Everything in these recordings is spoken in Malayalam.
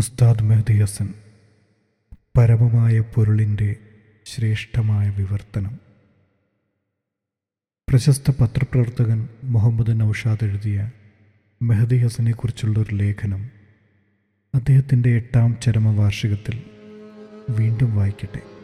ഉസ്താദ് മെഹദി ഹസൻ പരമമായ പൊരുളിന്റെ ശ്രേഷ്ഠമായ വിവർത്തനം. പ്രശസ്ത പത്രപ്രവർത്തകൻ മുഹമ്മദ് നൌഷാദ് എഴുതിയ മെഹദി ഹസനെക്കുറിച്ചുള്ള ഒരു ലേഖനം അദ്ദേഹത്തിന്റെ എട്ടാം ചരമവാർഷികത്തിൽ വീണ്ടും വായിക്കട്ടെ.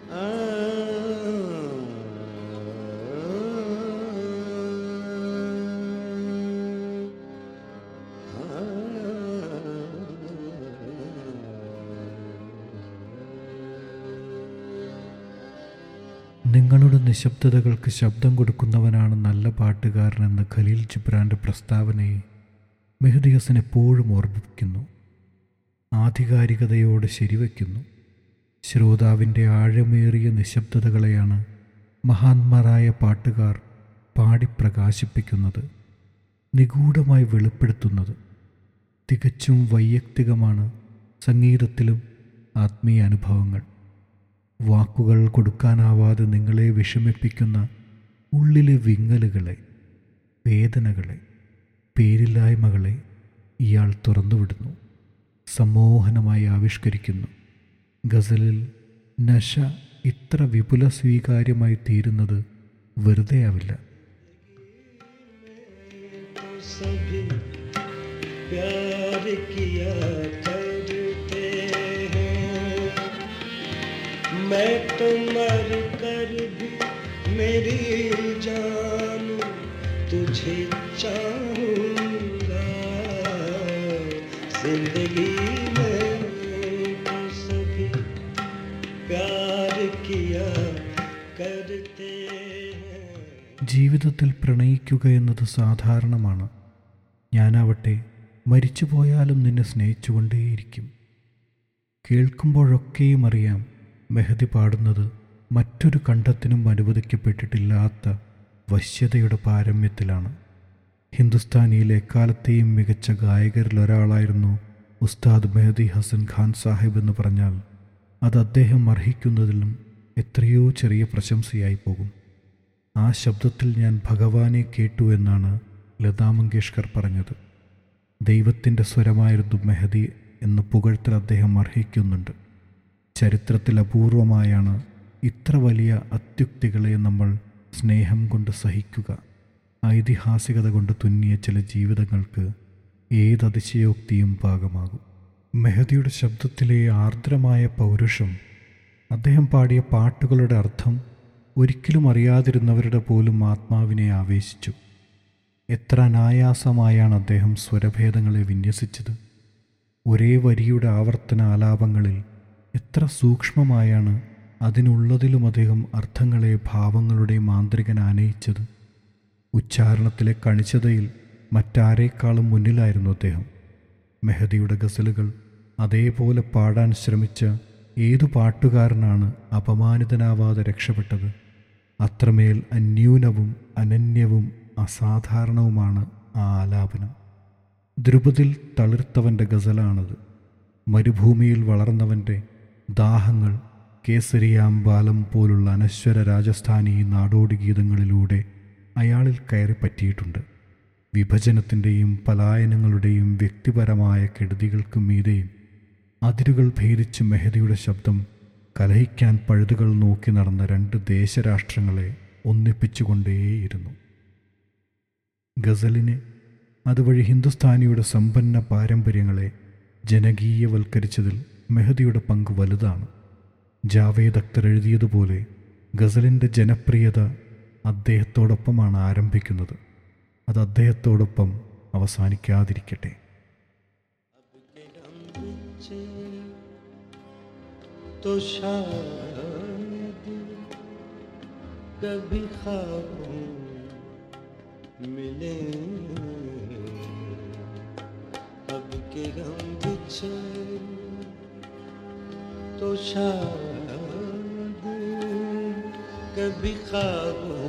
നിങ്ങളുടെ നിശബ്ദതകൾക്ക് ശബ്ദം കൊടുക്കുന്നവനാണ് നല്ല പാട്ടുകാരനെന്ന ഖലീൽ ജിബ്രാന്റെ പ്രസ്താവനയെ മെഹദി ഹസൻ എപ്പോഴും ഓർമ്മിപ്പിക്കുന്നു. ആധികാരികതയോടെ ശരിവയ്ക്കുന്നു ശ്രോതാവിന്റെ ആഴമേറിയ നിശബ്ദതകളെയാണ് മഹാന്മാരായ പാട്ടുകാർ പാടി പ്രകാശിപ്പിക്കുന്നത് നിഗൂഢമായി വെളിപ്പെടുത്തുന്നത്. തികച്ചും വൈയക്തികമാണ് സംഗീതത്തിലും ആത്മീയ അനുഭവങ്ങൾ. വാക്കുകൾ കൊടുക്കാനാവാതെ നിങ്ങളെ വിഷമിപ്പിക്കുന്ന ഉള്ളിലെ വിങ്ങലുകളെ വേദനകളെ പേരില്ലായ്മകളെ ഇയാൾ തുറന്നുവിടുന്നു സമ്മോഹനമായി ആവിഷ്കരിക്കുന്നു ഗസലിൽ നശ ഇത്ര വിപുല സ്വീകാര്യമായി തീരുന്നത് വെറുതെയാവില്ല सभी प्यार किया करते मैं तो मर कर भी मेरी जान तुझे चाहूंगा जिंदगी में तो सभी प्यार किया करते हैं ജീവിതത്തിൽ പ്രണയിക്കുക എന്നത് സാധാരണമാണ് ഞാനാവട്ടെ മരിച്ചുപോയാലും നിന്നെ സ്നേഹിച്ചുകൊണ്ടേയിരിക്കും കേൾക്കുമ്പോഴൊക്കെയും അറിയാം മെഹദി പാടുന്നത് മറ്റൊരു കണ്ടത്തിനും അനുവദിക്കപ്പെട്ടിട്ടില്ലാത്ത വശ്യതയുടെ പാരമ്യത്തിലാണ്. ഹിന്ദുസ്ഥാനിയിലെ എക്കാലത്തെയും മികച്ച ഗായകരിലൊരാളായിരുന്നു ഉസ്താദ് മെഹദി ഹസൻ ഖാൻ സാഹിബ് എന്ന് പറഞ്ഞാൽ അത് അദ്ദേഹം അർഹിക്കുന്നതിലും എത്രയോ ചെറിയ പ്രശംസയായി പോകും. ആ ശബ്ദത്തിൽ ഞാൻ ഭഗവാനെ കേട്ടു എന്നാണ് ലതാ മങ്കേഷ്കർ പറഞ്ഞത്. ദൈവത്തിന്റെ സ്വരമായിരുന്നു മെഹദി എന്ന് പുകഴ്ത്തൽ അദ്ദേഹം അർഹിക്കുന്നുണ്ട്. ചരിത്രത്തിൽ അപൂർവമായാണ് ഇത്ര വലിയ അത്യുക്തികളെ നമ്മൾ സ്നേഹം കൊണ്ട് സഹിക്കുക. ഐതിഹാസികത കൊണ്ട് തുന്നിയ ചില ജീവിതങ്ങൾക്ക് ഏത് അതിശയോക്തിയും പാകമാകും. മെഹദിയുടെ ശബ്ദത്തിലെ ആർദ്രമായ പൗരുഷം അദ്ദേഹം പാടിയ പാട്ടുകളുടെ അർത്ഥം ഒരിക്കലും അറിയാതിരുന്നവരുടെ പോലും ആത്മാവിനെ ആവേശിച്ചു. എത്ര അനായാസമായാണ് അദ്ദേഹം സ്വരഭേദങ്ങളെ വിന്യസിച്ചത്. ഒരേ വരിയുടെ ആവർത്തന ആലാപങ്ങളിൽ എത്ര സൂക്ഷ്മമായാണ് അതിനുള്ളതിലുമധികം അർത്ഥങ്ങളെ ഭാവങ്ങളുടെ മാന്ത്രികൻ ആനയിച്ചത്. ഉച്ചാരണത്തിലെ കണിച്ചതയിൽ മറ്റാരേക്കാളും മുന്നിലായിരുന്നു അദ്ദേഹം. മെഹദിയുടെ ഗസലുകൾ അതേപോലെ പാടാൻ ശ്രമിച്ച ഏതു പാട്ടുകാരനാണ് അപമാനിതനാവാതെ രക്ഷപ്പെട്ടത്? അത്രമേൽ അന്യൂനവും അനന്യവും അസാധാരണവുമാണ് ആ ആലാപനം. ദ്രുപതിൽ തളിർത്തവന്റെ ഗസലാണത്. മരുഭൂമിയിൽ വളർന്നവന്റെ ദാഹങ്ങൾ കേസരിയാംബാലം പോലുള്ള അനശ്വര രാജസ്ഥാനി നാടോടി ഗീതങ്ങളിലൂടെ അയാളിൽ കയറി പറ്റിയിട്ടുണ്ട് വിഭജനത്തിന്റെയും പലായനങ്ങളുടെയും വ്യക്തിപരമായ കെടുതികൾക്കും മീതെയും അതിരുകൾ ഭേദിച്ച് മെഹദിയുടെ ശബ്ദം കലഹിക്കാൻ പഴുതുകൾ നോക്കി നടന്ന രണ്ട് ദേശരാഷ്ട്രങ്ങളെ ഒന്നിപ്പിച്ചുകൊണ്ടേയിരുന്നു. ഗസലിനെ അതുവഴി ഹിന്ദുസ്ഥാനിയുടെ സമ്പന്ന പാരമ്പര്യങ്ങളെ ജനകീയവൽക്കരിച്ചതിൽ മെഹദിയുടെ പങ്ക് വലുതാണ് ജാവേദ് അക്തർ എഴുതിയതുപോലെ ഗസലിൻ്റെ ജനപ്രിയത അദ്ദേഹത്തോടൊപ്പമാണ് ആരംഭിക്കുന്നത് അത് അദ്ദേഹത്തോടൊപ്പം അവസാനിക്കാതിരിക്കട്ടെ तो शायद कभी ख्वाबों मिले अब के गम बिछे तो शायद कभी ख्वाबों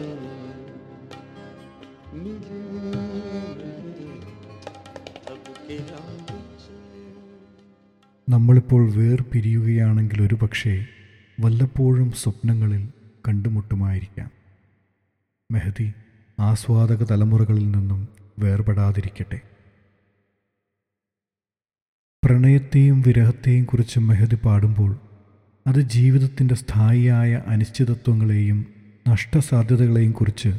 मिले अब के गम बिछे നമ്മളിപ്പോൾ വേർപിരിയുകയാണെങ്കിൽ ഒരു പക്ഷേ വല്ലപ്പോഴും സ്വപ്നങ്ങളിൽ കണ്ടുമുട്ടുമായിരിക്കാം മെഹദി ആസ്വാദക തലമുറകളിൽ നിന്നും വേർപെടാതിരിക്കട്ടെ പ്രണയത്തെയും വിരഹത്തെയും കുറിച്ച് മെഹദി പാടുമ്പോൾ അത് ജീവിതത്തിന്റെ സ്ഥായിയായ അനിശ്ചിതത്വങ്ങളെയും നഷ്ടസാധ്യതകളെയും കുറിച്ച്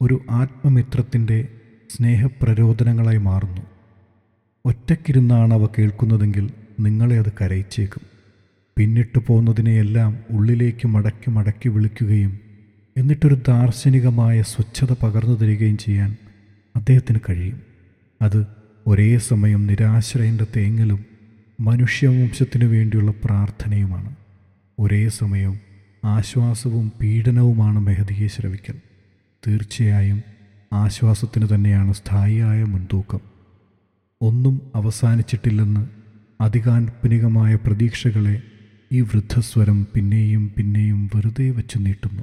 ഒരു ആത്മമിത്രത്തിന്റെ സ്നേഹപ്രരോദനങ്ങളായി മാറുന്നു. ഒറ്റക്കിരുന്നാണ് അവ കേൾക്കുന്നതെങ്കിൽ നിങ്ങളെ അത് കരയിച്ചേക്കും. പിന്നിട്ടു പോകുന്നതിനെയെല്ലാം ഉള്ളിലേക്ക് മടക്കി മടക്കി വിളിക്കുകയും എന്നിട്ടൊരു ദാർശനികമായ സ്വച്ഛത പകർന്നു തരികയും ചെയ്യാൻ അദ്ദേഹത്തിന് കഴിയും. അത് ഒരേ സമയം നിരാശ്രയന്റെ തേങ്ങലും മനുഷ്യവംശത്തിനു വേണ്ടിയുള്ള പ്രാർത്ഥനയുമാണ്. ഒരേ സമയം ആശ്വാസവും പീഡനവുമാണ് മെഹദിയെ ശ്രവിക്കൽ. തീർച്ചയായും ആശ്വാസത്തിന് തന്നെയാണ് സ്ഥായിയായ മുൻതൂക്കം. ഒന്നും അവസാനിച്ചിട്ടില്ലെന്ന് അധികാൽപ്പനികമായ പ്രതീക്ഷകളെ ഈ വൃദ്ധസ്വരം പിന്നെയും പിന്നെയും വെറുതെ വച്ച് നീട്ടുന്നു.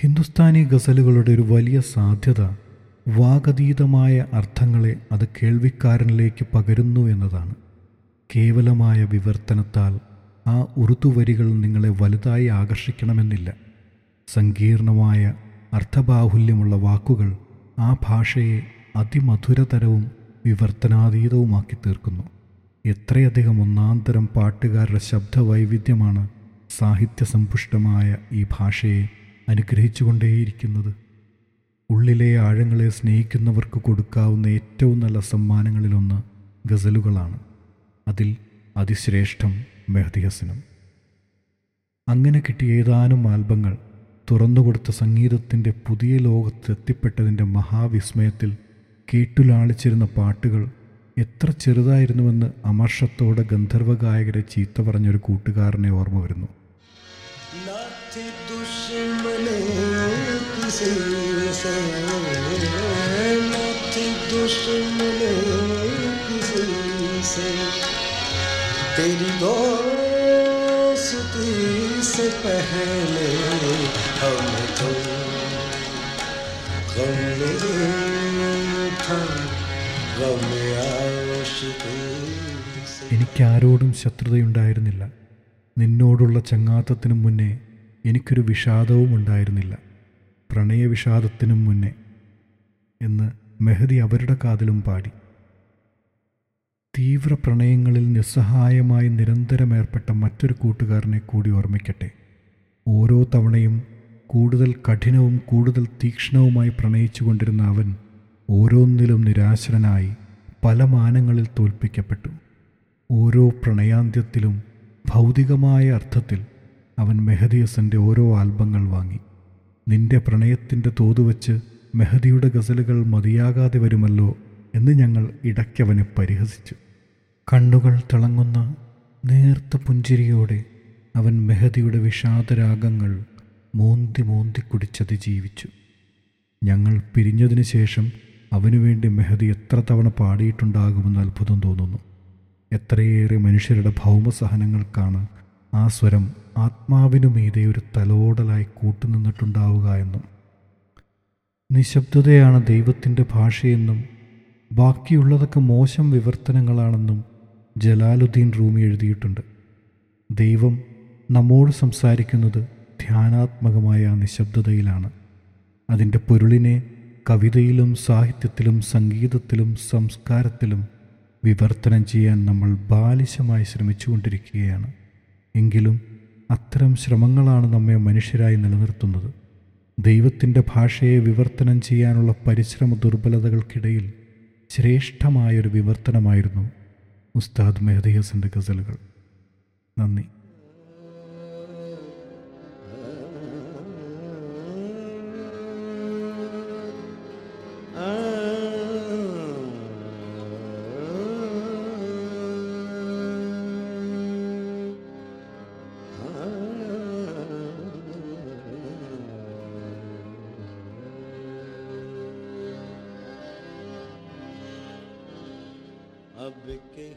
ഹിന്ദുസ്ഥാനി ഗസലുകളുടെ ഒരു വലിയ സാധ്യത വാഗതീതമായ അർത്ഥങ്ങളെ അത് കേൾവിക്കാരനിലേക്ക് പകരുന്നു എന്നതാണ്. കേവലമായ വിവർത്തനത്താൽ ആ ഉറുതുവരികൾ നിങ്ങളെ വലുതായി ആകർഷിക്കണമെന്നില്ല. സങ്കീർണമായ അർത്ഥബാഹുല്യമുള്ള വാക്കുകൾ ആ ഭാഷയെ അതിമധുരതരവും വിവർത്തനാതീതവുമാക്കി തീർക്കുന്നു എത്രയധികം ഒന്നാന്തരം പാട്ടുകാരുടെ ശബ്ദവൈവിധ്യമാണ് സാഹിത്യസമ്പുഷ്ടമായ ഈ ഭാഷയെ അനുഗ്രഹിച്ചുകൊണ്ടേയിരിക്കുന്നത്. ഉള്ളിലെ ആഴങ്ങളെ സ്നേഹിക്കുന്നവർക്ക് കൊടുക്കാവുന്ന ഏറ്റവും നല്ല സമ്മാനങ്ങളിലൊന്ന് ഗസലുകളാണ്. അതിൽ അതിശ്രേഷ്ഠം മെഹദി ഹസനും അങ്ങനെ കിട്ടിയ ഏതാനും ആൽബങ്ങൾ തുറന്നുകൊടുത്ത സംഗീതത്തിന്റെ പുതിയ ലോകത്തെത്തിപ്പെട്ടതിന്റെ മഹാവിസ്മയത്തിൽ കേട്ടുലാളിച്ചിരുന്ന പാട്ടുകൾ എത്ര ചെറുതായിരുന്നുവെന്ന് അമർഷത്തോടെ ഗന്ധർവ ഗായകരെ ചീത്ത പറഞ്ഞൊരു കൂട്ടുകാരനെ ഓർമ്മ വരുന്നു. दुश्मन किसी से ना थी दुश्मन किसी से तेरी दोस्ती से पहले हम तो गम नहीं था गम आशिकी से എനിക്കാരോടും ശത്രുതയുണ്ടായിരുന്നില്ല നിന്നോടുള്ള ചങ്ങാത്തത്തിനും മുന്നേ എനിക്കൊരു വിഷാദവും ഉണ്ടായിരുന്നില്ല. പ്രണയവിഷാദത്തിനും മുന്നേ എന്ന് മെഹദി അവരുടെ കാതിലും പാടി. തീവ്ര പ്രണയങ്ങളിൽ നിസ്സഹായമായി നിരന്തരം ഏർപ്പെട്ട മറ്റൊരു കൂട്ടുകാരനെ കൂടി ഓർമ്മിക്കട്ടെ. ഓരോ തവണയും കൂടുതൽ കഠിനവും കൂടുതൽ തീക്ഷ്ണവുമായി പ്രണയിച്ചു കൊണ്ടിരുന്ന അവൻ ഓരോന്നിലും നിരാശനായി പല മാനങ്ങളിൽ തോൽപ്പിക്കപ്പെട്ടു. ഓരോ പ്രണയാന്ത്യത്തിലും ഭൗതികമായ അർത്ഥത്തിൽ അവൻ മെഹദിയസന്റെ ഓരോ ആൽബങ്ങൾ വാങ്ങി. നിന്റെ പ്രണയത്തിന്റെ തോത് വച്ച് മെഹദിയുടെ ഗസലുകൾ മതിയാകാതെ വരുമല്ലോ എന്ന് ഞങ്ങൾ ഇടയ്ക്കവനെ പരിഹസിച്ചു. കണ്ണുകൾ തിളങ്ങുന്ന നേർത്ത പുഞ്ചിരിയോടെ അവൻ മെഹദിയുടെ വിഷാദരാഗങ്ങൾ മോന്തി മോന്തി കുടിച്ചതിജീവിച്ചു ഞങ്ങൾ പിരിഞ്ഞതിന് ശേഷം അവനുവേണ്ടി മെഹദി എത്ര തവണ പാടിയിട്ടുണ്ടാകുമെന്ന് അത്ഭുതം തോന്നുന്നു. എത്രയേറെ മനുഷ്യരുടെ ഭൗമസഹനങ്ങൾക്കാണ് ആ സ്വരം ആത്മാവിനു മീതെ ഒരു തലോടലായി കൂട്ടുനിന്നിട്ടുണ്ടാവുക എന്നും. നിശബ്ദതയാണ് ദൈവത്തിന്റെ ഭാഷയെന്നും ബാക്കിയുള്ളതൊക്കെ മോശം വിവർത്തനങ്ങളാണെന്നും ജലാലുദ്ദീൻ റൂമി എഴുതിയിട്ടുണ്ട്. ദൈവം നമ്മോട് സംസാരിക്കുന്നത് ധ്യാനാത്മകമായ നിശബ്ദതയിലാണ്. അതിന്റെ പൊരുളിനെ കവിതയിലും സാഹിത്യത്തിലും സംഗീതത്തിലും സംസ്കാരത്തിലും വിവർത്തനം ചെയ്യാൻ നമ്മൾ ബാലിശമായി ശ്രമിച്ചുകൊണ്ടിരിക്കുകയാണ്. എങ്കിലും അത്തരം ശ്രമങ്ങളാണ് നമ്മെ മനുഷ്യരായി നിലനിർത്തുന്നത്. ദൈവത്തിന്റെ ഭാഷയെ വിവർത്തനം ചെയ്യാനുള്ള പരിശ്രമ ദുർബലതകൾക്കിടയിൽ ശ്രേഷ്ഠമായൊരു വിവർത്തനമായിരുന്നു ഉസ്താദ് മെഹദി ഹസന്റെ ഗസലുകൾ. നന്ദി. de quem